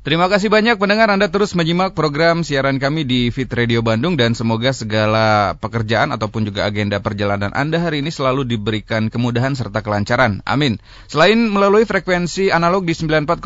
Terima kasih banyak pendengar Anda terus menyimak program siaran kami di Fit Radio Bandung dan semoga segala pekerjaan ataupun juga agenda perjalanan Anda hari ini selalu diberikan kemudahan serta kelancaran. Amin. Selain melalui frekuensi analog di 94,8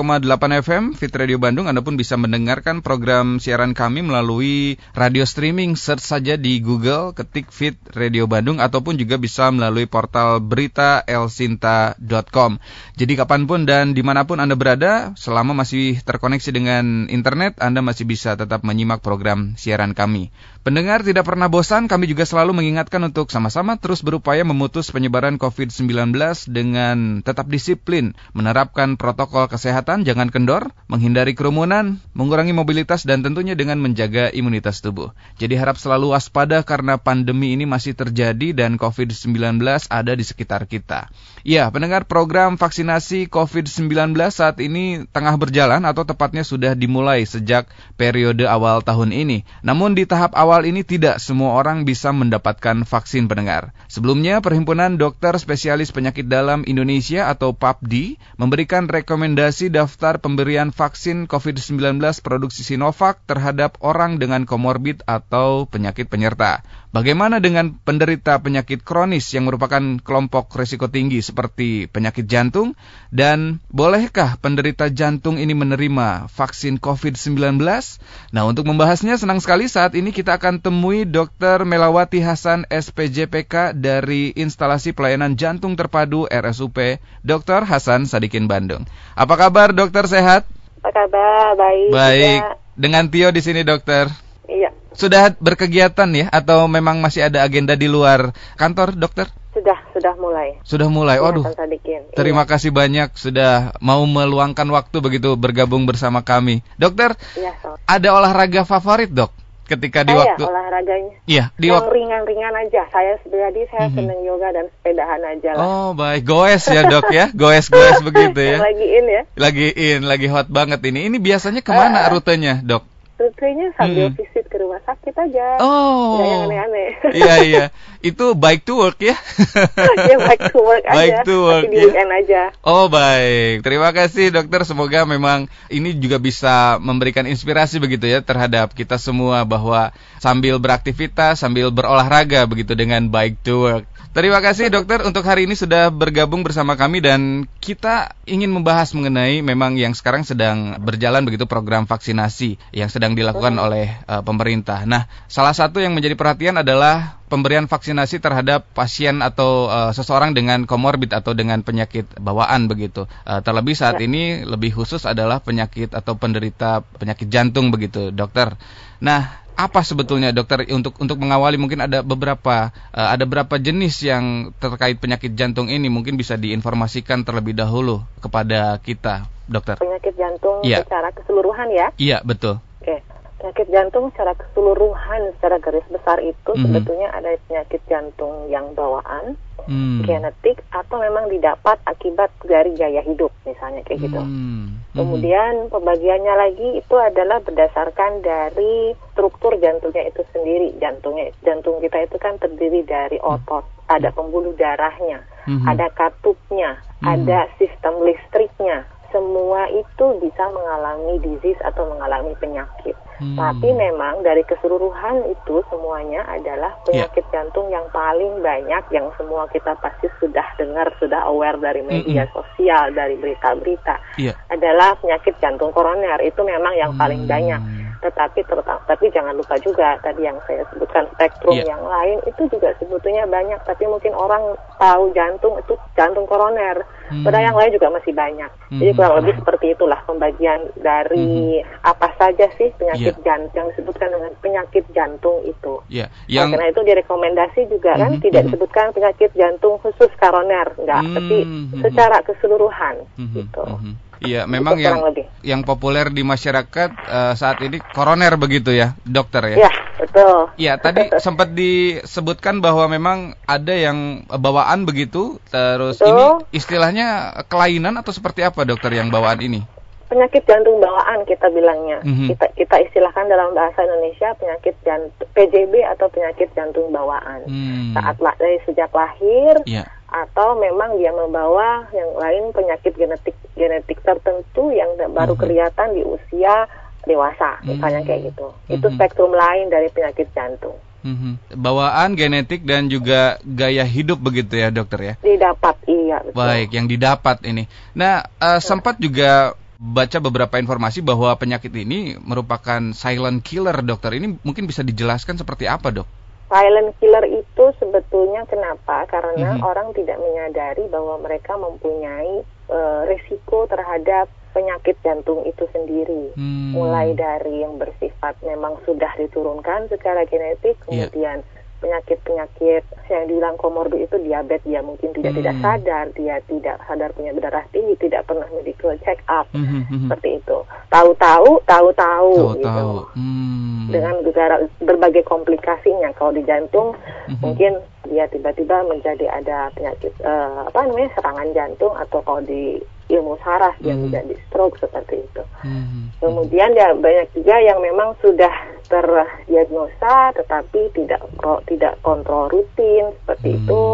FM Fit Radio Bandung, Anda pun bisa mendengarkan program siaran kami melalui radio streaming. Search saja di Google, ketik Fit Radio Bandung ataupun juga bisa melalui portal berita elsinta.com. Jadi kapan pun dan di mana pun Anda berada, selama masih terkoneksi terkoneksi dengan internet, Anda masih bisa tetap menyimak program siaran kami. Pendengar tidak pernah bosan, kami juga selalu mengingatkan untuk sama-sama terus berupaya memutus penyebaran COVID-19 dengan tetap disiplin, menerapkan protokol kesehatan, jangan kendor, menghindari kerumunan, mengurangi mobilitas, dan tentunya dengan menjaga imunitas tubuh. Jadi harap selalu waspada karena pandemi ini masih terjadi dan COVID-19 ada di sekitar kita. Ya, pendengar program vaksinasi COVID-19 saat ini tengah berjalan atau tepat tepatnya sudah dimulai sejak periode awal tahun ini. Namun di tahap awal ini tidak semua orang bisa mendapatkan vaksin pendengar. Sebelumnya, Perhimpunan Dokter Spesialis Penyakit Dalam Indonesia atau PAPDI memberikan rekomendasi daftar pemberian vaksin COVID-19 produksi Sinovac terhadap orang dengan komorbid atau penyakit penyerta. Bagaimana dengan penderita penyakit kronis yang merupakan kelompok risiko tinggi seperti penyakit jantung? Dan bolehkah penderita jantung ini menerima vaksin COVID-19? Nah untuk membahasnya senang sekali saat ini kita akan temui Dr. Melawati Hasan SPJPK dari Instalasi Pelayanan Jantung Terpadu RSUP Dr. Hasan Sadikin Bandung. Apa kabar dokter sehat? Apa kabar? Baik. Baik. Dengan Tio di sini dokter. Iya. Sudah berkegiatan ya atau memang masih ada agenda di luar kantor, dokter? Sudah, sudah mulai. Sudah mulai. Waduh. Terima iya. kasih banyak sudah mau meluangkan waktu begitu bergabung bersama kami. Dokter, iya, so. ada olahraga favorit, Dok? Ketika di saya, waktu olahraganya. Iya, di waktu ringan-ringan aja. Saya pribadi saya mm -hmm. seneng yoga dan sepedahan aja lah. Oh, baik. Goes ya, Dok ya. Goes-goes begitu ya. lagi in ya. Lagi in, lagi hot banget ini. Ini biasanya ke mana uh, rutenya, Dok? Rutenya sambil hmm. visit ke rumah sakit aja. Oh. Gak yang aneh-aneh. iya iya. Itu bike to work ya? Iya bike to work aja. Bike to work di ya. aja. Oh baik. Terima kasih dokter. Semoga memang ini juga bisa memberikan inspirasi begitu ya terhadap kita semua bahwa sambil beraktivitas, sambil berolahraga begitu dengan bike to work. Terima kasih dokter untuk hari ini sudah bergabung bersama kami dan kita ingin membahas mengenai memang yang sekarang sedang berjalan begitu program vaksinasi yang sedang dilakukan oleh uh, pemerintah. Nah, salah satu yang menjadi perhatian adalah pemberian vaksinasi terhadap pasien atau uh, seseorang dengan komorbid atau dengan penyakit bawaan begitu. Uh, terlebih saat ya. ini lebih khusus adalah penyakit atau penderita penyakit jantung begitu, dokter. Nah, apa sebetulnya dokter untuk untuk mengawali? Mungkin ada beberapa uh, ada berapa jenis yang terkait penyakit jantung ini mungkin bisa diinformasikan terlebih dahulu kepada kita dokter. Penyakit jantung ya. secara keseluruhan ya? Iya betul penyakit jantung secara keseluruhan secara garis besar itu mm -hmm. sebetulnya ada penyakit jantung yang bawaan hmm. genetik atau memang didapat akibat dari gaya hidup misalnya kayak gitu. Hmm. Kemudian pembagiannya lagi itu adalah berdasarkan dari struktur jantungnya itu sendiri. Jantungnya jantung kita itu kan terdiri dari hmm. otot, hmm. ada pembuluh darahnya, hmm. ada katupnya, hmm. ada sistem listriknya. Semua itu bisa mengalami disease atau mengalami penyakit. Hmm. Tapi memang dari keseluruhan itu semuanya adalah ya. penyakit yeah. jantung yang paling banyak yang semua kita pasti sudah dengar, sudah aware dari media mm -hmm. sosial, dari berita-berita. Yeah. Adalah penyakit jantung koroner itu memang yang paling hmm. banyak tetapi terutama tapi jangan lupa juga tadi yang saya sebutkan spektrum yeah. yang lain itu juga sebetulnya banyak tapi mungkin orang tahu jantung itu jantung koroner hmm. padahal yang lain juga masih banyak hmm. jadi kurang lebih seperti itulah pembagian dari hmm. apa saja sih penyakit yeah. jantung yang disebutkan dengan penyakit jantung itu yeah. yang... Nah, karena itu direkomendasi juga kan hmm. tidak hmm. disebutkan penyakit jantung khusus koroner enggak hmm. tapi secara keseluruhan hmm. gitu hmm. Iya, memang yang lebih. yang populer di masyarakat uh, saat ini koroner begitu ya, dokter ya. Iya, betul. Iya, tadi sempat disebutkan bahwa memang ada yang bawaan begitu, terus betul. ini istilahnya kelainan atau seperti apa dokter yang bawaan ini? Penyakit jantung bawaan kita bilangnya. Mm -hmm. Kita kita istilahkan dalam bahasa Indonesia penyakit jantung PJB atau penyakit jantung bawaan. Mm. Saat dari sejak lahir yeah atau memang dia membawa yang lain penyakit genetik genetik tertentu yang baru mhm. kelihatan di usia dewasa, misalnya kayak gitu. Itu mhm. spektrum lain dari penyakit jantung. Mm-hmm. Bawaan, genetik dan juga gaya hidup begitu ya dokter ya? Didapat, iya. Betul. Baik, yang didapat ini. Nah, uh, sempat juga baca beberapa informasi bahwa penyakit ini merupakan silent killer dokter. Ini mungkin bisa dijelaskan seperti apa dok? Silent killer itu sebetulnya kenapa? Karena mm-hmm. orang tidak menyadari bahwa mereka mempunyai uh, risiko terhadap penyakit jantung itu sendiri, hmm. mulai dari yang bersifat memang sudah diturunkan secara genetik, iya. kemudian yeah penyakit-penyakit yang dibilang komorbid itu diabetes dia mungkin tidak hmm. tidak sadar dia tidak sadar punya darah tinggi tidak pernah medical check up hmm. hmm, hmm. seperti itu tahu-tahu tahu-tahu gitu hmm. Dengan gegara, berbagai komplikasinya kalau di jantung hmm. mungkin dia tiba-tiba menjadi ada penyakit uh, apa namanya serangan jantung atau kalau di ilmu saraf yang hmm. menjadi stroke seperti itu. Hmm. Kemudian ya banyak juga yang memang sudah terdiagnosa tetapi tidak tidak kontrol rutin seperti hmm. itu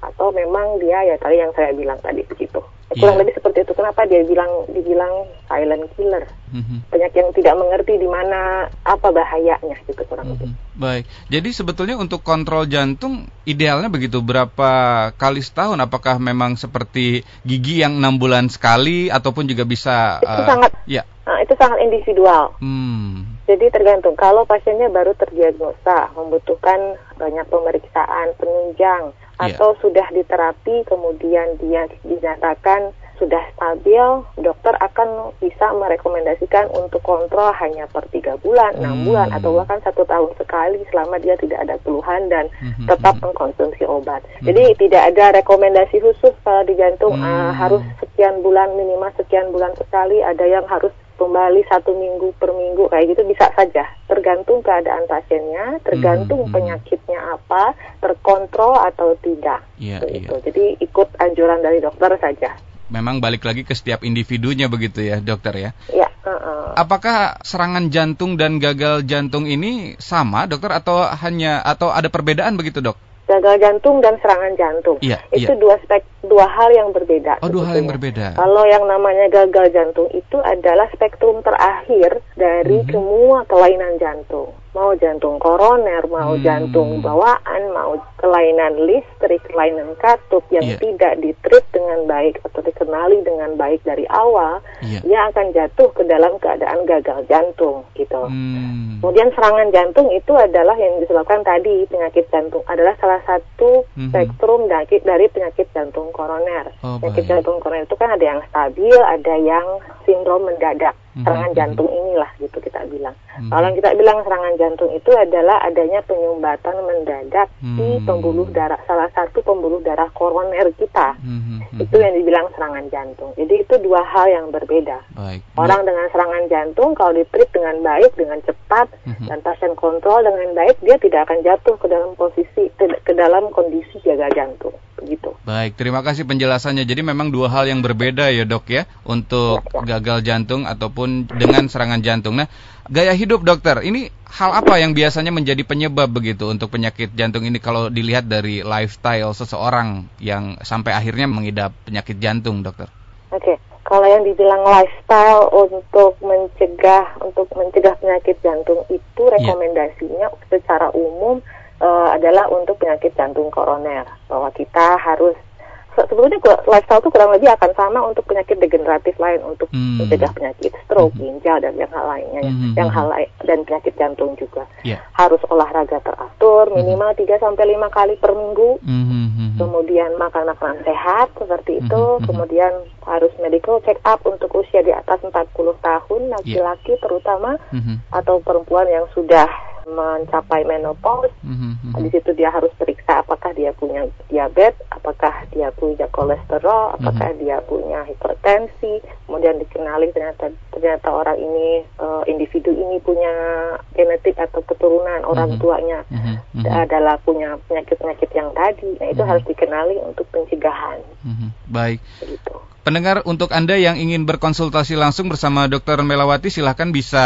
atau memang dia ya tadi yang saya bilang tadi begitu. Kurang yeah. lebih seperti itu. Kenapa dia bilang dibilang silent killer? Mm-hmm. Banyak yang tidak mengerti di mana apa bahayanya gitu kurang mm-hmm. lebih. Baik. Jadi sebetulnya untuk kontrol jantung idealnya begitu berapa kali setahun? Apakah memang seperti gigi yang enam bulan sekali ataupun juga bisa? Itu uh, sangat. Ya. Nah, itu sangat individual. Hmm. Jadi tergantung. Kalau pasiennya baru terdiagnosa, membutuhkan banyak pemeriksaan penunjang Iya. atau yeah. sudah diterapi kemudian dia dinyatakan sudah stabil, dokter akan bisa merekomendasikan untuk kontrol hanya per tiga bulan, enam hmm. bulan, atau bahkan satu tahun sekali selama dia tidak ada keluhan dan hmm. tetap mengkonsumsi obat. Hmm. Jadi tidak ada rekomendasi khusus kalau di jantung hmm. uh, harus sekian bulan minimal sekian bulan sekali, ada yang harus kembali satu minggu per minggu kayak gitu bisa saja tergantung keadaan pasiennya tergantung hmm, penyakitnya apa terkontrol atau tidak yeah, gitu. yeah. jadi ikut anjuran dari dokter saja memang balik lagi ke setiap individunya begitu ya dokter ya ya uh -uh. apakah serangan jantung dan gagal jantung ini sama dokter atau hanya atau ada perbedaan begitu dok gagal jantung dan serangan jantung. Iya, itu iya. dua spek dua hal yang berbeda. Oh, dua hal yang berbeda. Kalau yang namanya gagal jantung itu adalah spektrum terakhir dari mm -hmm. semua kelainan jantung mau jantung koroner, mau hmm. jantung bawaan, mau kelainan listrik, kelainan katup yang yeah. tidak ditreat dengan baik atau dikenali dengan baik dari awal, yeah. dia akan jatuh ke dalam keadaan gagal jantung gitu. Hmm. Kemudian serangan jantung itu adalah yang disebabkan tadi penyakit jantung adalah salah satu hmm. spektrum dari, dari penyakit jantung koroner. Oh, penyakit baik. jantung koroner itu kan ada yang stabil, ada yang sindrom mendadak. Hmm. Serangan jantung inilah gitu kita bilang. Hmm. Kalau kita bilang serangan jantung itu adalah adanya penyumbatan mendadak hmm. di pembuluh darah salah satu pembuluh darah koroner kita. Hmm. Hmm. Itu yang dibilang serangan jantung. Jadi itu dua hal yang berbeda. Baik. Orang dengan serangan jantung kalau ditreat dengan baik, dengan cepat hmm. dan pasien kontrol dengan baik, dia tidak akan jatuh ke dalam posisi ke dalam kondisi jaga jantung begitu. Baik, terima kasih penjelasannya. Jadi memang dua hal yang berbeda ya dok ya untuk ya, ya. gagal jantung ataupun dengan serangan jantung. Nah, gaya hidup dokter ini hal apa yang biasanya menjadi penyebab begitu untuk penyakit jantung ini kalau dilihat dari lifestyle seseorang yang sampai akhirnya mengidap penyakit jantung dokter? Oke. Kalau yang dibilang lifestyle untuk mencegah untuk mencegah penyakit jantung itu ya. rekomendasinya yeah. secara umum uh, adalah untuk penyakit jantung koroner bahwa kita harus sebetulnya lifestyle itu kurang lebih akan sama untuk penyakit degeneratif lain untuk hmm. mencegah penyakit stroke, hmm. ginjal dan yang hal lainnya, ya. hmm. yang hal lain dan penyakit jantung juga. Yeah. Harus olahraga teratur hmm. minimal 3 sampai lima kali per minggu. Hmm. Kemudian makan makanan sehat seperti itu, hmm. kemudian harus medical check up untuk usia di atas 40 tahun laki-laki yeah. terutama hmm. atau perempuan yang sudah mencapai menopause. Mm-hmm. Di situ dia harus periksa apakah dia punya diabetes, apakah dia punya kolesterol, apakah mm-hmm. dia punya hipertensi. Kemudian dikenali ternyata ternyata orang ini uh, individu ini punya genetik atau keturunan orang mm-hmm. tuanya mm-hmm. adalah punya penyakit-penyakit yang tadi. Nah itu mm-hmm. harus dikenali untuk pencegahan. Mm-hmm. Baik. Begitu. Pendengar, untuk Anda yang ingin berkonsultasi langsung bersama Dr. Melawati, silahkan bisa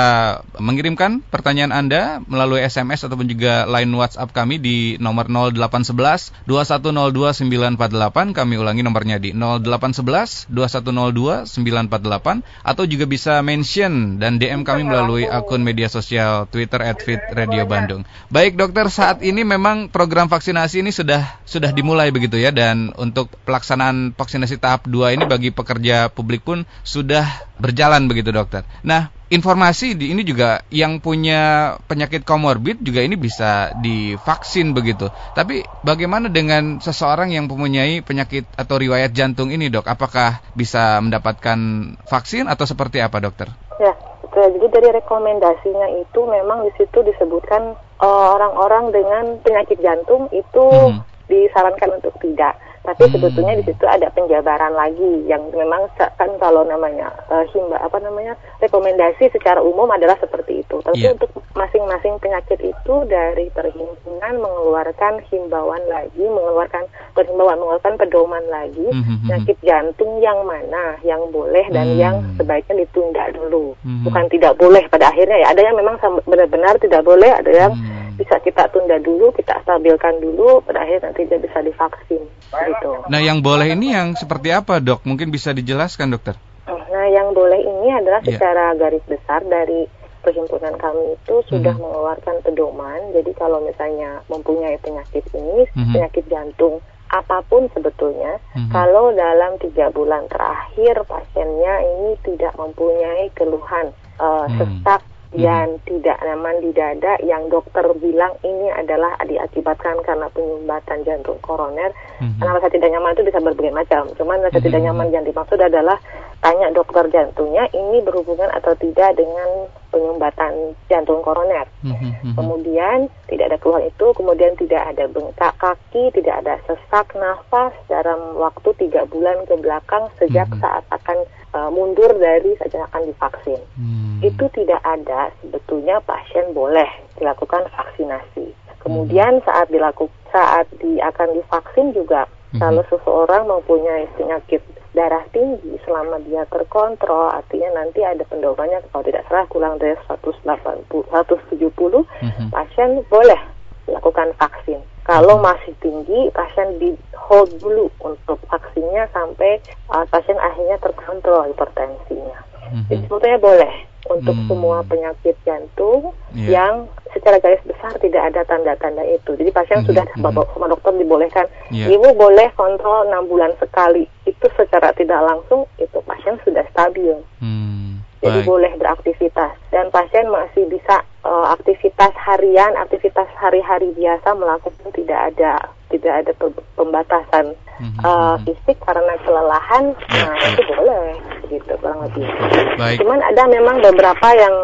mengirimkan pertanyaan Anda melalui SMS ataupun juga line WhatsApp kami di nomor 0811 2102 948. Kami ulangi nomornya di 0811 2102 948 atau juga bisa mention dan DM kami melalui akun media sosial Twitter Radio Bandung. Baik dokter, saat ini memang program vaksinasi ini sudah sudah dimulai begitu ya dan untuk pelaksanaan vaksinasi tahap 2 ini bagi pekerja publik pun sudah berjalan begitu dokter. Nah, informasi di ini juga yang punya penyakit komorbid juga ini bisa divaksin begitu. Tapi bagaimana dengan seseorang yang mempunyai penyakit atau riwayat jantung ini, Dok? Apakah bisa mendapatkan vaksin atau seperti apa, dokter? Ya, jadi dari rekomendasinya itu memang di situ disebutkan eh, orang-orang uh, dengan penyakit jantung itu hmm. disarankan untuk tidak. Tapi hmm. sebetulnya di situ ada penjabaran lagi yang memang kan kalau namanya uh, himba apa namanya rekomendasi secara umum adalah seperti itu. Tapi yeah. untuk masing-masing penyakit itu dari perhimpunan mengeluarkan himbauan lagi, mengeluarkan perhimbauan, mengeluarkan pedoman lagi mm -hmm. penyakit jantung yang mana yang boleh dan mm. yang sebaiknya ditunda dulu. Mm -hmm. Bukan tidak boleh pada akhirnya ya. Ada yang memang benar-benar tidak boleh, ada yang mm. Bisa kita tunda dulu, kita stabilkan dulu, pada akhirnya nanti dia bisa divaksin gitu. Nah, yang boleh ini yang seperti apa, Dok? Mungkin bisa dijelaskan, Dokter. Nah, yang boleh ini adalah yeah. secara garis besar dari perhimpunan kami itu sudah mm -hmm. mengeluarkan pedoman. Jadi kalau misalnya mempunyai penyakit ini, mm -hmm. penyakit jantung apa pun sebetulnya, mm -hmm. kalau dalam tiga bulan terakhir pasiennya ini tidak mempunyai keluhan uh, mm -hmm. sesak dan hmm. tidak nyaman di dada yang dokter bilang ini adalah diakibatkan karena penyumbatan jantung koroner. Hmm. Karena rasa tidak nyaman itu bisa berbagai macam. Cuman rasa hmm. tidak nyaman yang dimaksud adalah tanya dokter jantungnya ini berhubungan atau tidak dengan penyumbatan jantung koroner. Mm-hmm. Kemudian tidak ada keluhan itu, kemudian tidak ada bengkak kaki, tidak ada sesak nafas dalam waktu tiga bulan ke belakang sejak mm-hmm. saat akan uh, mundur dari saat akan divaksin. Mm-hmm. Itu tidak ada sebetulnya pasien boleh dilakukan vaksinasi. Kemudian saat dilakukan saat di akan divaksin juga mm-hmm. kalau seseorang mempunyai penyakit darah tinggi selama dia terkontrol artinya nanti ada pendobannya kalau tidak salah kurang dari 180 170 mm-hmm. pasien boleh lakukan vaksin. Kalau mhm. masih tinggi, pasien di hold dulu untuk vaksinnya sampai uh, pasien akhirnya terkontrol hipertensinya. Mm-hmm. Jadi sebetulnya boleh untuk hmm. semua penyakit jantung yeah. yang secara garis besar tidak ada tanda-tanda itu. Jadi pasien hmm. sudah hmm. sama dokter dibolehkan, yeah. ibu boleh kontrol enam bulan sekali. Itu secara tidak langsung itu pasien sudah stabil. Hmm. Jadi Baik. boleh beraktivitas dan pasien masih bisa uh, aktivitas harian, aktivitas hari-hari biasa melakukan tidak ada tidak ada pembatasan mm-hmm. uh, fisik karena kelelahan, yeah. nah itu boleh gitu kurang lebih. Baik. Cuman ada memang beberapa yang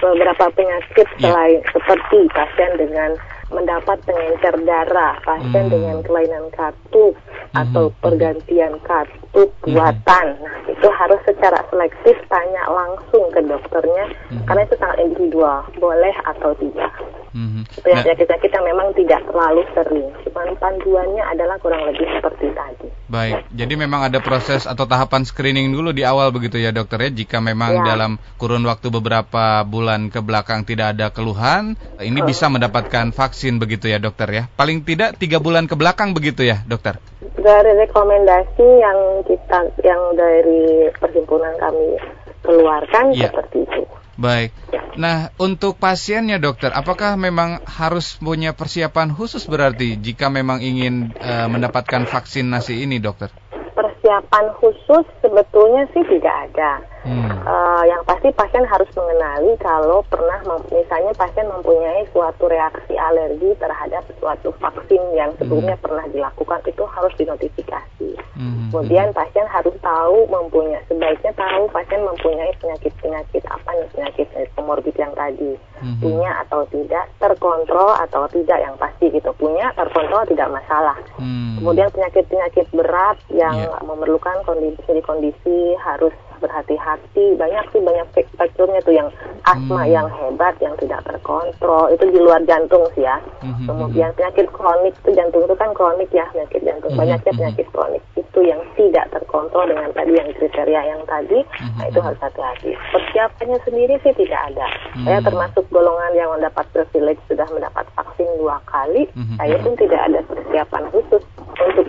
beberapa penyakit yeah. selain seperti pasien dengan mendapat pengencer darah, pasien hmm. dengan kelainan katup hmm. atau pergantian katup hmm. buatan. Hmm. Nah, itu harus secara selektif tanya langsung ke dokternya hmm. karena itu sangat individual, boleh atau tidak. Mm-hmm. Penyakit-penyakit yang memang tidak terlalu sering, cuma panduannya adalah kurang lebih seperti tadi. Baik, jadi memang ada proses atau tahapan screening dulu di awal begitu ya dokter ya. Jika memang ya. dalam kurun waktu beberapa bulan ke belakang tidak ada keluhan, ini uh. bisa mendapatkan vaksin begitu ya dokter ya. Paling tidak tiga bulan ke belakang begitu ya dokter. Dari rekomendasi yang kita yang dari perhimpunan kami keluarkan ya. seperti itu. Baik. Nah, untuk pasiennya dokter, apakah memang harus punya persiapan khusus berarti jika memang ingin uh, mendapatkan vaksinasi ini, dokter? Persiapan khusus sebetulnya sih tidak ada. Hmm. Uh, yang pasti pasien harus mengenali kalau pernah misalnya pasien mempunyai suatu reaksi alergi terhadap suatu vaksin yang sebelumnya hmm. pernah dilakukan itu harus dinotifikasi. Hmm. Kemudian pasien harus tahu mempunyai sebaiknya tahu pasien mempunyai penyakit-penyakit apa nih penyakit komorbid yang tadi hmm. punya atau tidak terkontrol atau tidak yang pasti gitu punya terkontrol tidak masalah. Hmm. Kemudian penyakit-penyakit berat yang yeah. memerlukan kondisi-kondisi harus berhati-hati banyak sih banyak spektrumnya tuh yang asma hmm. yang hebat yang tidak terkontrol itu di luar jantung sih ya hmm. kemudian penyakit kronik itu jantung itu kan kronik ya penyakit jantung hmm. banyaknya hmm. penyakit kronik itu yang tidak terkontrol dengan tadi yang kriteria yang tadi, nah itu harus hati-hati. Persiapannya sendiri sih tidak ada. Saya termasuk golongan yang mendapat privilege sudah mendapat vaksin dua kali. Saya pun tidak ada persiapan khusus untuk.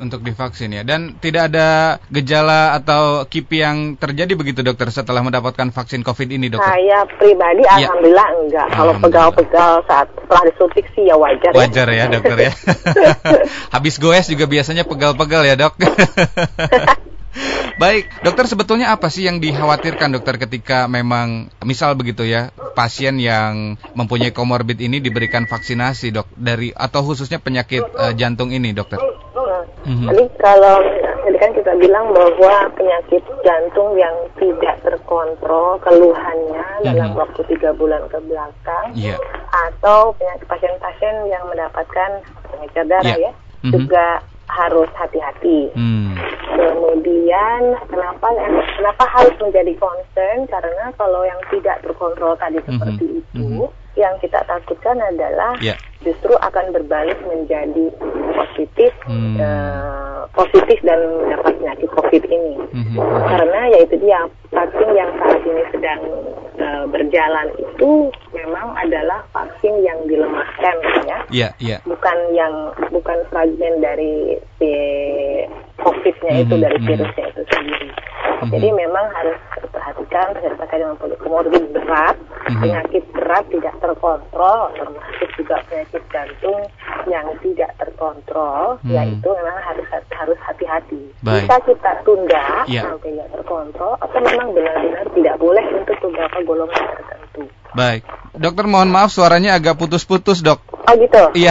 Untuk divaksin ya. Dan tidak ada gejala atau kipi yang terjadi begitu dokter setelah mendapatkan vaksin COVID ini dokter? Saya pribadi ya. alhamdulillah enggak. Kalau pegal-pegal saat setelah disuntik sih ya wajar. Ya. Wajar ya, ya dokter ya. Habis goes juga biasanya pegal-pegal ya dok. Baik, dokter sebetulnya apa sih yang dikhawatirkan dokter ketika memang misal begitu ya pasien yang mempunyai komorbid ini diberikan vaksinasi dok dari atau khususnya penyakit uh, jantung ini dokter? Mm-hmm. Jadi kalau tadi kan kita bilang bahwa penyakit jantung yang tidak terkontrol keluhannya mm-hmm. dalam waktu tiga bulan ke belakang, yeah. atau penyakit pasien-pasien yang mendapatkan penyakit darah yeah. ya, mm-hmm. juga harus hati-hati. Hmm. Kemudian kenapa kenapa harus menjadi concern karena kalau yang tidak terkontrol tadi hmm. seperti itu, hmm. Yang kita takutkan adalah yeah. justru akan berbalik menjadi positif, hmm. uh, positif dan mendapat penyakit COVID ini. Hmm. Karena yaitu dia vaksin yang saat ini sedang uh, berjalan itu memang adalah vaksin yang dilemahkan ya. Yeah, yeah. Bukan yang bukan fragmen dari si COVID-nya mm -hmm, itu dari virusnya mm -hmm. itu sendiri. Mm -hmm. Jadi memang harus pasien-pasien yang mempunyai komorbid berat, -hmm. penyakit berat tidak terkontrol, termasuk juga penyakit jantung yang tidak terkontrol, mm -hmm. yaitu memang harus harus hati-hati. Bisa kita tunda yeah. sampai tidak terkontrol, atau memang benar-benar tidak boleh untuk beberapa golongan tertentu. Baik, dokter mohon maaf suaranya agak putus-putus dok. Oh gitu. Iya.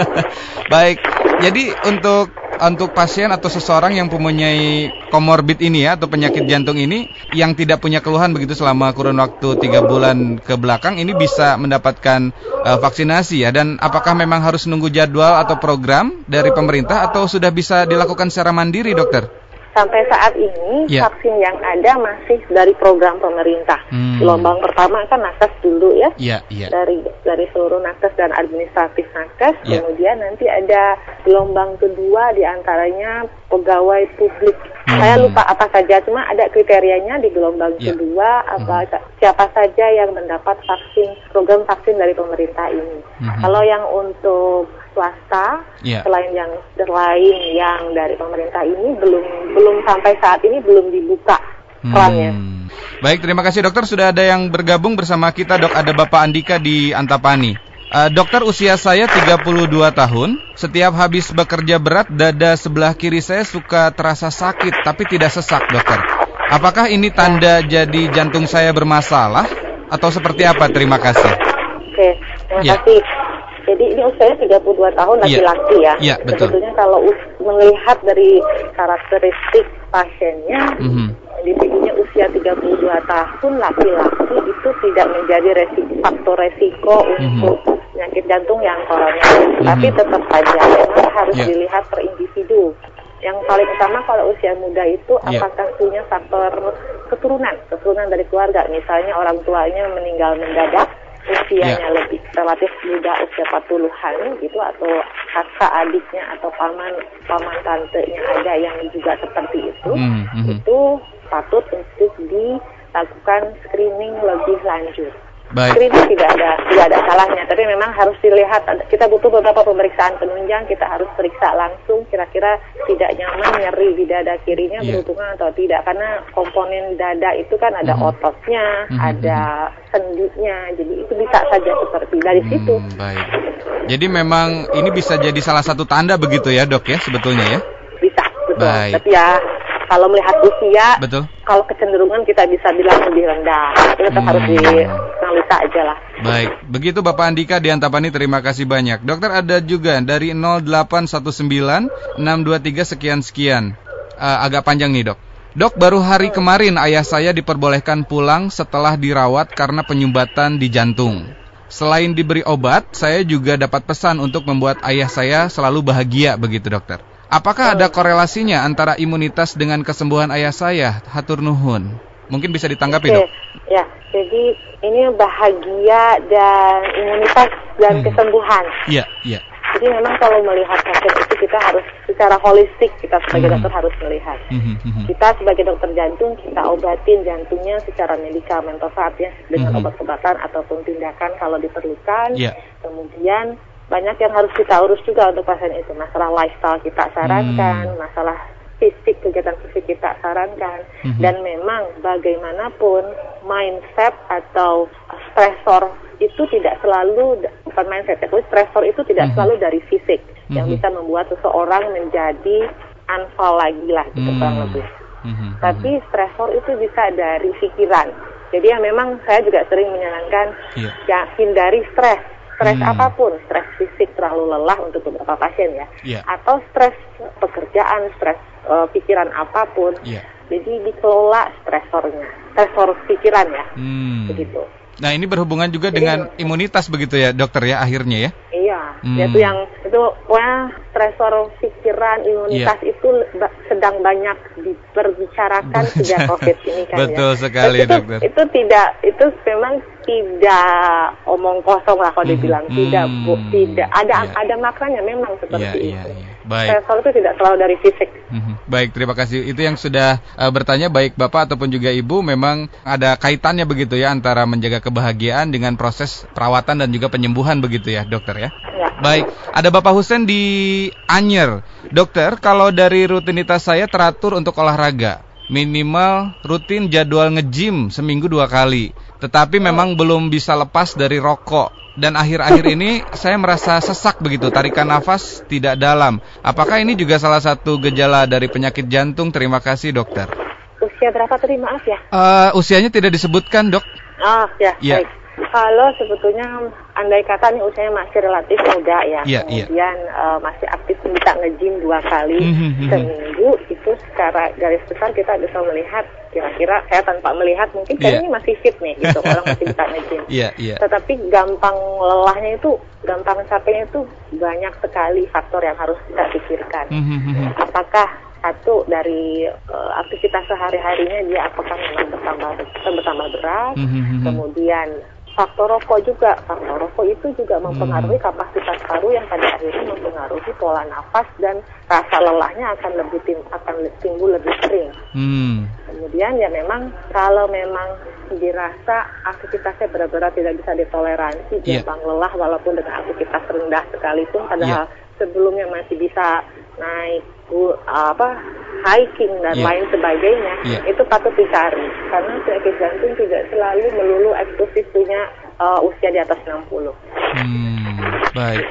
Baik, jadi untuk untuk pasien atau seseorang yang mempunyai komorbid ini ya atau penyakit jantung ini yang tidak punya keluhan begitu selama kurun waktu tiga bulan ke belakang ini bisa mendapatkan uh, vaksinasi ya dan apakah memang harus nunggu jadwal atau program dari pemerintah atau sudah bisa dilakukan secara mandiri dokter? Sampai saat ini yeah. vaksin yang ada masih dari program pemerintah. Hmm. Gelombang pertama kan nakes dulu ya, yeah, yeah. dari dari seluruh nakes dan administratif nakes. Yeah. Kemudian nanti ada gelombang kedua di antaranya pegawai publik. Hmm. Saya lupa apa saja, cuma ada kriterianya di gelombang yeah. kedua apa hmm. siapa saja yang mendapat vaksin program vaksin dari pemerintah ini. Hmm. Kalau yang untuk swasta yeah. selain yang lain yang dari pemerintah ini belum belum sampai saat ini belum dibuka perannya. Hmm. Baik, terima kasih dokter sudah ada yang bergabung bersama kita dok ada Bapak Andika di Antapani. Uh, dokter usia saya 32 tahun. Setiap habis bekerja berat, dada sebelah kiri saya suka terasa sakit tapi tidak sesak, dokter. Apakah ini tanda jadi jantung saya bermasalah atau seperti apa? Terima kasih. Oke, terima ya. kasih. Jadi ini usianya 32 tahun iya. laki-laki ya. Iya, betul. Sebetulnya kalau melihat dari karakteristik pasiennya, mm -hmm. individunya usia 32 tahun laki-laki itu tidak menjadi resiko, faktor resiko mm -hmm. untuk penyakit jantung yang koroner. Mm -hmm. Tapi tetap saja memang harus yeah. dilihat per individu. Yang paling utama kalau usia muda itu yeah. apakah punya faktor keturunan, keturunan dari keluarga. Misalnya orang tuanya meninggal mendadak usianya yeah. lebih relatif muda usia 40-an gitu atau kakak adiknya atau paman paman tantenya ada yang juga seperti itu mm -hmm. itu patut untuk dilakukan screening lebih lanjut. Baik. Screening tidak ada tidak ada salahnya, tapi memang harus dilihat. Kita butuh beberapa pemeriksaan penunjang. Kita harus periksa langsung kira-kira tidak nyaman nyeri di dada kirinya yeah. berhubungan atau tidak. Karena komponen dada itu kan ada mm -hmm. ototnya, mm -hmm. ada sendinya. Jadi itu bisa saja seperti dari mm, situ. Baik. Jadi memang ini bisa jadi salah satu tanda begitu ya dok ya sebetulnya ya? Bisa, betul. Baik. Tapi ya kalau melihat usia, Betul. kalau kecenderungan kita bisa bilang lebih rendah. Tetap hmm. harus dianalisa aja lah. Baik, begitu Bapak Andika di Antapani, terima kasih banyak. Dokter ada juga dari 0819 623 sekian sekian. Uh, agak panjang nih dok. Dok, baru hari kemarin ayah saya diperbolehkan pulang setelah dirawat karena penyumbatan di jantung. Selain diberi obat, saya juga dapat pesan untuk membuat ayah saya selalu bahagia begitu dokter. Apakah ada korelasinya antara imunitas dengan kesembuhan ayah saya? Hatur nuhun. Mungkin bisa ditanggapi, Oke. Dok. Ya, jadi ini bahagia dan imunitas dan hmm. kesembuhan. Iya, iya. Jadi memang kalau melihat pasien itu kita harus secara holistik kita sebagai hmm. dokter harus melihat. Hmm, hmm, kita sebagai dokter jantung kita obatin jantungnya secara medikamentosa ya dengan obat-obatan ataupun tindakan kalau diperlukan. Yeah. Kemudian banyak yang harus kita urus juga untuk pasien itu. Masalah lifestyle kita sarankan, hmm. masalah fisik kegiatan fisik kita sarankan hmm. dan memang bagaimanapun mindset atau stresor itu tidak selalu bukan mindset ya, stresor itu tidak hmm. selalu dari fisik hmm. yang bisa membuat seseorang menjadi unfall lagi lah gitu hmm. kurang lebih. Hmm. Tapi stresor itu bisa dari pikiran. Jadi yang memang saya juga sering menyarankan yeah. ya hindari stres stres hmm. apa pun, stres fisik terlalu lelah untuk beberapa pasien ya, yeah. atau stres pekerjaan, stres uh, pikiran apa pun. Yeah. Jadi dikelola stresornya, stresor pikiran ya, hmm. begitu. Nah ini berhubungan juga Jadi, dengan imunitas begitu ya dokter ya akhirnya ya? Iya, hmm. itu yang itu wah stresor pikiran imunitas yeah. itu sedang banyak diperbicarakan sejak COVID ini kan Betul ya. sekali itu, dokter. Itu tidak itu memang tidak omong kosong lah kalau dibilang hmm. tidak bu, tidak ada yeah. ada maknanya memang seperti yeah, itu. Yeah, yeah. Baik. Itu tidak selalu dari fisik. Hmm. Baik, terima kasih. Itu yang sudah uh, bertanya baik Bapak ataupun juga Ibu memang ada kaitannya begitu ya antara menjaga kebahagiaan dengan proses perawatan dan juga penyembuhan begitu ya, dokter ya. ya. Baik, ada Bapak Husen di Anyer. Dokter, kalau dari rutinitas saya teratur untuk olahraga, minimal rutin jadwal ngejim seminggu dua kali. Tetapi memang belum bisa lepas dari rokok. Dan akhir-akhir ini saya merasa sesak begitu, tarikan nafas tidak dalam. Apakah ini juga salah satu gejala dari penyakit jantung? Terima kasih dokter. Usia berapa tadi maaf ya? Uh, usianya tidak disebutkan dok. Oh ya, ya. baik. Kalau sebetulnya andai kata nih usianya masih relatif muda ya, yeah, iya. kemudian yeah. Uh, masih aktif bisa nge-gym dua kali mm -hmm. seminggu, itu secara garis besar kita bisa melihat kira-kira saya tanpa melihat mungkin yeah. ini masih fit nih gitu, orang masih bisa nge-gym. Yeah, yeah. Tetapi gampang lelahnya itu, gampang capeknya itu banyak sekali faktor yang harus kita pikirkan. Mm -hmm. Apakah satu dari uh, aktivitas sehari-harinya dia apakah memang bertambah bertambah berat, mm -hmm. kemudian faktor rokok juga. Faktor rokok itu juga mempengaruhi hmm. kapasitas paru yang pada akhirnya mempengaruhi pola nafas dan rasa lelahnya akan lebih tim, akan timbul lebih sering. Hmm. Kemudian ya memang kalau memang dirasa aktivitasnya benar-benar tidak bisa ditoleransi, yeah. gampang lelah walaupun dengan aktivitas rendah sekalipun padahal yeah. Sebelumnya masih bisa naik apa hiking dan yeah. lain sebagainya yeah. itu patut dicari karena penyakit jantung tidak selalu melulu eksklusif punya uh, usia di atas 60. Hmm, baik.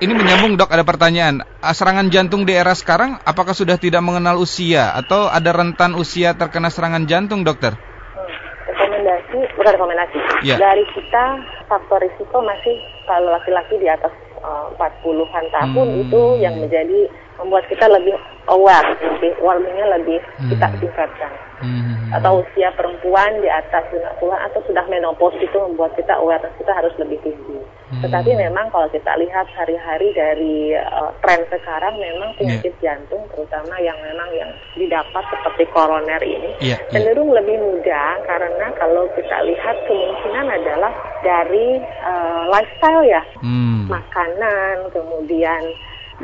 Ini menyambung dok ada pertanyaan ah, serangan jantung di era sekarang apakah sudah tidak mengenal usia atau ada rentan usia terkena serangan jantung dokter? Hmm, rekomendasi bukan rekomendasi yeah. dari kita faktor risiko masih kalau laki-laki di atas 40-an tahun hmm. itu yang menjadi membuat kita lebih aware, lebih warmingnya lebih hmm. kita tingkatkan. Hmm. Atau usia perempuan di atas 50 atau sudah menopause itu membuat kita awareness kita harus lebih tinggi. Hmm. Tetapi memang kalau kita lihat hari-hari dari uh, tren sekarang memang penyakit yeah. jantung terutama yang memang yang didapat seperti koroner ini yeah, yeah. cenderung lebih mudah karena kalau kita lihat kemungkinan adalah dari uh, lifestyle ya, hmm. makanan, kemudian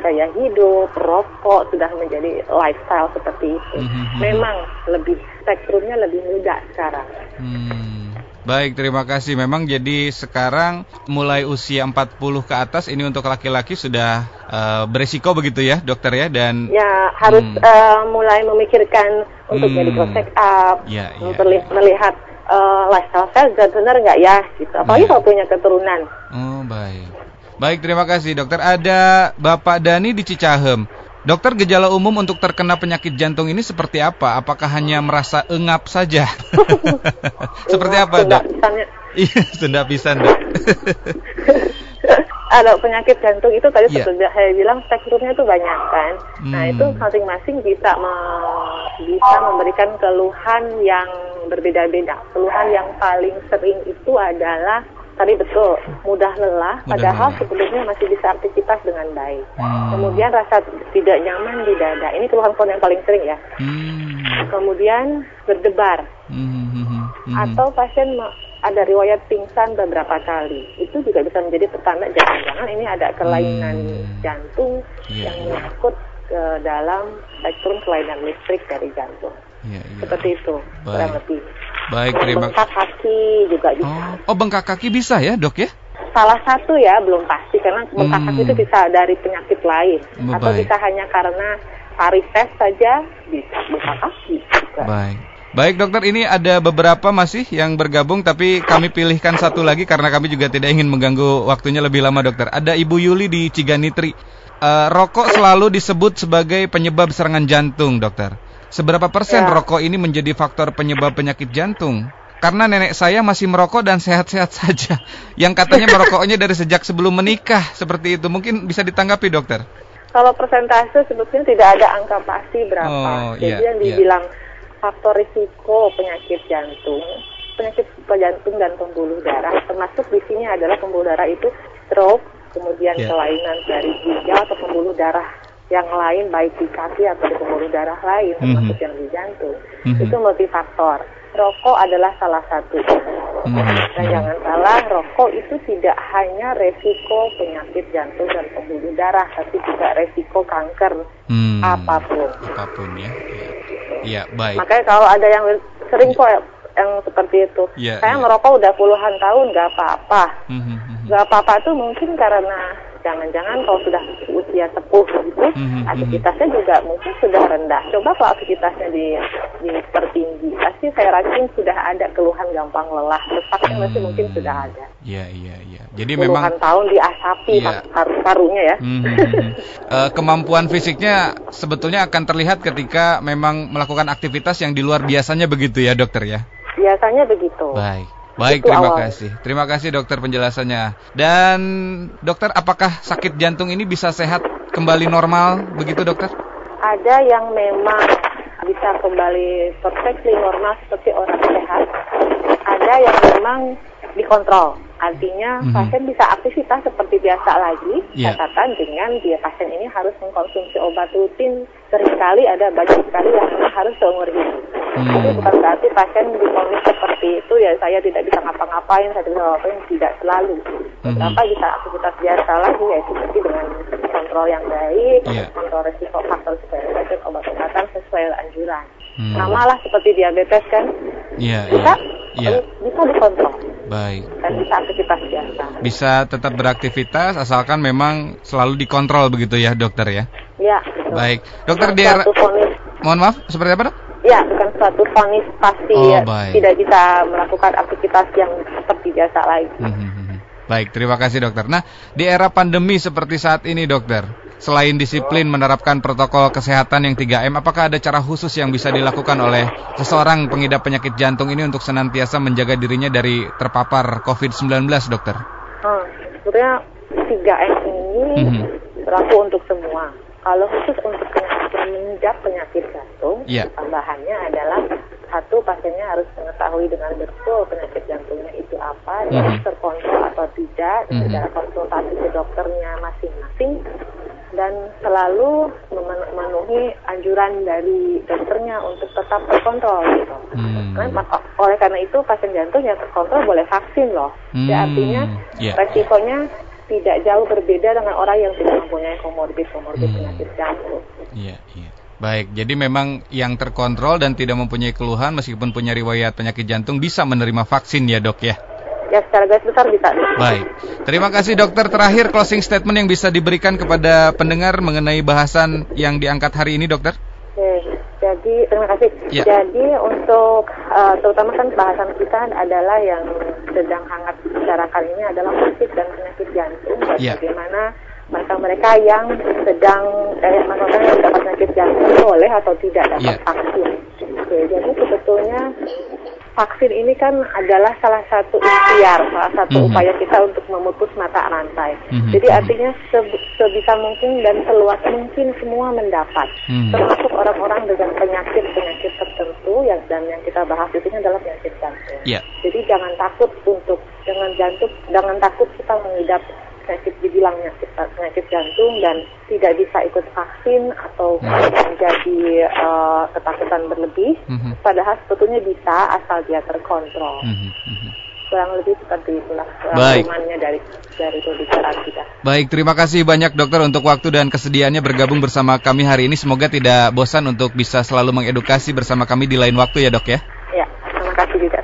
gaya hidup, rokok sudah menjadi lifestyle seperti itu. Mm -hmm. Memang lebih spektrumnya lebih mudah sekarang. Hmm. Baik, terima kasih. Memang jadi sekarang mulai usia 40 ke atas ini untuk laki-laki sudah uh, beresiko begitu ya, dokter ya dan Ya, harus hmm. uh, mulai memikirkan untuk hmm. medical check up, ya, ya, ya. melihat uh, lifestyle saya benar nggak ya gitu. Apalagi ya. kalau punya keturunan. Oh, baik. Baik, terima kasih dokter. Ada Bapak Dani di Cicahem. Dokter, gejala umum untuk terkena penyakit jantung ini seperti apa? Apakah hanya merasa engap saja? seperti apa, dok? Iya, sudah pisan, dok. Ada penyakit jantung itu tadi yeah. seperti saya bilang spektrumnya itu banyak kan. Hmm. Nah itu hmm. masing-masing bisa me bisa memberikan keluhan yang berbeda-beda. Keluhan yang paling sering itu adalah tadi betul mudah lelah mudah padahal lelah. sebelumnya masih bisa aktivitas dengan baik hmm. kemudian rasa tidak nyaman di dada ini keluhan-keluhan yang paling sering ya hmm. kemudian berdebar hmm. Hmm. atau pasien ada riwayat pingsan beberapa kali. Itu juga bisa menjadi pertanda jangan-jangan ini ada kelainan hmm. jantung yeah. yang menyangkut ke dalam spektrum kelainan listrik dari jantung. Yeah, yeah. Seperti itu, kurang lebih. Baik, terima kasih. Bengkak kaki juga bisa. Oh, oh, bengkak kaki bisa ya, dok ya? Salah satu ya, belum pasti karena bengkak hmm. kaki itu bisa dari penyakit lain Baik. atau bisa hanya karena varises saja bisa bengkak kaki juga. Baik. Baik dokter, ini ada beberapa masih yang bergabung tapi kami pilihkan satu lagi karena kami juga tidak ingin mengganggu waktunya lebih lama dokter. Ada Ibu Yuli di Ciganitri. Uh, rokok selalu disebut sebagai penyebab serangan jantung dokter. Seberapa persen ya. rokok ini menjadi faktor penyebab penyakit jantung? Karena nenek saya masih merokok dan sehat-sehat saja. Yang katanya merokoknya dari sejak sebelum menikah seperti itu. Mungkin bisa ditanggapi dokter. Kalau persentase sebetulnya tidak ada angka pasti berapa. Oh, Jadi iya, yang iya. dibilang iya faktor risiko penyakit jantung, penyakit jantung dan pembuluh darah, termasuk di sini adalah pembuluh darah itu stroke, kemudian yeah. kelainan dari ginjal atau pembuluh darah yang lain baik di kaki atau di pembuluh darah lain, termasuk mm -hmm. yang di jantung, mm -hmm. itu multifaktor. Rokok adalah salah satu. Mm -hmm. Dan jangan salah, rokok itu tidak hanya resiko penyakit jantung dan pembuluh darah, tapi juga resiko kanker mm. apa pun. Apa pun ya. Iya, baik. Makanya kalau ada yang sering kok yang seperti itu. Ya, saya ya. merokok udah puluhan tahun nggak apa-apa. Mm -hmm. Nggak apa-apa tuh mungkin karena jangan-jangan kalau sudah usia sepuh gitu, mm-hmm. aktivitasnya juga mungkin sudah rendah. Coba kalau aktivitasnya di dipertinggi, pasti saya yakin sudah ada keluhan gampang lelah, desaknya mm masih mungkin sudah ada. Iya iya iya. Jadi Puluhan memang tahun diasapi ya. paru-parunya ya. Mm-hmm. uh, kemampuan fisiknya sebetulnya akan terlihat ketika memang melakukan aktivitas yang di luar biasanya begitu ya dokter ya. Biasanya begitu. Baik. Baik, terima awal. kasih. Terima kasih dokter penjelasannya. Dan dokter, apakah sakit jantung ini bisa sehat kembali normal begitu dokter? Ada yang memang bisa kembali perfectly normal seperti orang sehat. Ada yang memang dikontrol. Artinya mm -hmm. pasien bisa aktivitas seperti biasa lagi, yeah. catatan dengan dia pasien ini harus mengkonsumsi obat rutin. Seringkali ada banyak sekali yang harus seumur hidup. Hmm. Jadi bukan berarti pasien diponis seperti itu ya saya tidak bisa ngapa-ngapain, saya tidak bisa ngapain, tidak selalu. Hmm. bisa aktivitas biasa lagi ya seperti dengan kontrol yang baik, yeah. kontrol resiko faktor supaya obat-obatan sesuai anjuran. Hmm. Nah malah seperti diabetes kan, yeah, bisa yeah. bisa dikontrol. Baik. Dan bisa aktivitas biasa. Bisa tetap beraktivitas asalkan memang selalu dikontrol begitu ya dokter ya? Ya. Baik, dokter di Mohon maaf, seperti apa dok? Ya, bukan suatu vonis pasti oh, ya, tidak bisa melakukan aktivitas yang seperti biasa lagi. Hmm, hmm, baik, terima kasih dokter. Nah, di era pandemi seperti saat ini dokter, selain disiplin menerapkan protokol kesehatan yang 3M, apakah ada cara khusus yang bisa dilakukan oleh seseorang pengidap penyakit jantung ini untuk senantiasa menjaga dirinya dari terpapar COVID-19, dokter? Hmm, sebetulnya 3M ini mm -hmm. berlaku untuk semua. Kalau khusus untuk penyakit penyakit jantung, yeah. tambahannya adalah satu pasiennya harus mengetahui dengan betul penyakit jantungnya itu apa, mm -hmm. terkontrol atau tidak, mm -hmm. secara konsultasi ke dokternya masing-masing, dan selalu memenuhi anjuran dari dokternya untuk tetap terkontrol gitu. Hmm. Karena, oleh karena itu pasien jantung yang terkontrol boleh vaksin loh. Hmm. Jadi artinya yeah. resikonya tidak jauh berbeda dengan orang yang tidak mempunyai komorbid komorbid hmm. penyakit jantung. Iya, iya. Baik, jadi memang yang terkontrol dan tidak mempunyai keluhan meskipun punya riwayat penyakit jantung bisa menerima vaksin ya dok ya? Ya secara garis besar bisa. Baik, terima kasih dokter. Terakhir closing statement yang bisa diberikan kepada pendengar mengenai bahasan yang diangkat hari ini dokter? Oke, jadi terima kasih. Ya. Jadi untuk uh, terutama kan bahasan kita adalah yang sedang hangat bicarakan ini adalah musik dan penyakit jantung dan ya. bagaimana mereka-mereka yang sedang eh, maksudnya yang dapat penyakit jantung boleh atau tidak dapat ya. vaksin. Oke, jadi sebetulnya vaksin ini kan adalah salah satu ikhtiar, salah satu mm -hmm. upaya kita untuk memutus mata rantai. Mm -hmm. Jadi artinya se sebisa mungkin dan seluas mungkin semua mendapat, mm -hmm. termasuk orang-orang dengan penyakit-penyakit tertentu yang dan yang kita bahas di sini adalah penyakit jantung. Yeah. Jadi jangan takut untuk dengan jantung, jangan takut kita mengidap penyakit dibilang penyakit, penyakit jantung dan tidak bisa ikut vaksin atau mm. menjadi uh, ketakutan berlebih. Mm -hmm. Padahal sebetulnya bisa asal dia terkontrol. Mm -hmm. Kurang lebih seperti itulah Baik. dari dari pembicaraan kita. Baik, terima kasih banyak dokter untuk waktu dan kesediaannya bergabung bersama kami hari ini. Semoga tidak bosan untuk bisa selalu mengedukasi bersama kami di lain waktu ya dok ya.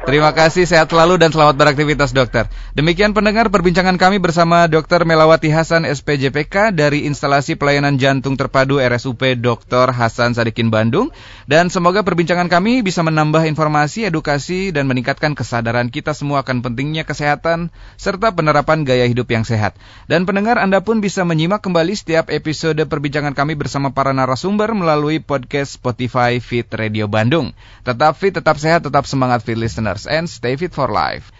Terima kasih, sehat selalu dan selamat beraktivitas dokter. Demikian pendengar perbincangan kami bersama Dr. Melawati Hasan SPJPK dari instalasi pelayanan jantung terpadu RSUP Dr. Hasan Sadikin Bandung. Dan semoga perbincangan kami bisa menambah informasi, edukasi, dan meningkatkan kesadaran kita semua akan pentingnya kesehatan serta penerapan gaya hidup yang sehat. Dan pendengar Anda pun bisa menyimak kembali setiap episode perbincangan kami bersama para narasumber melalui podcast Spotify Fit Radio Bandung. Tetap fit, tetap sehat, tetap semangat fit listener and stay fit for life.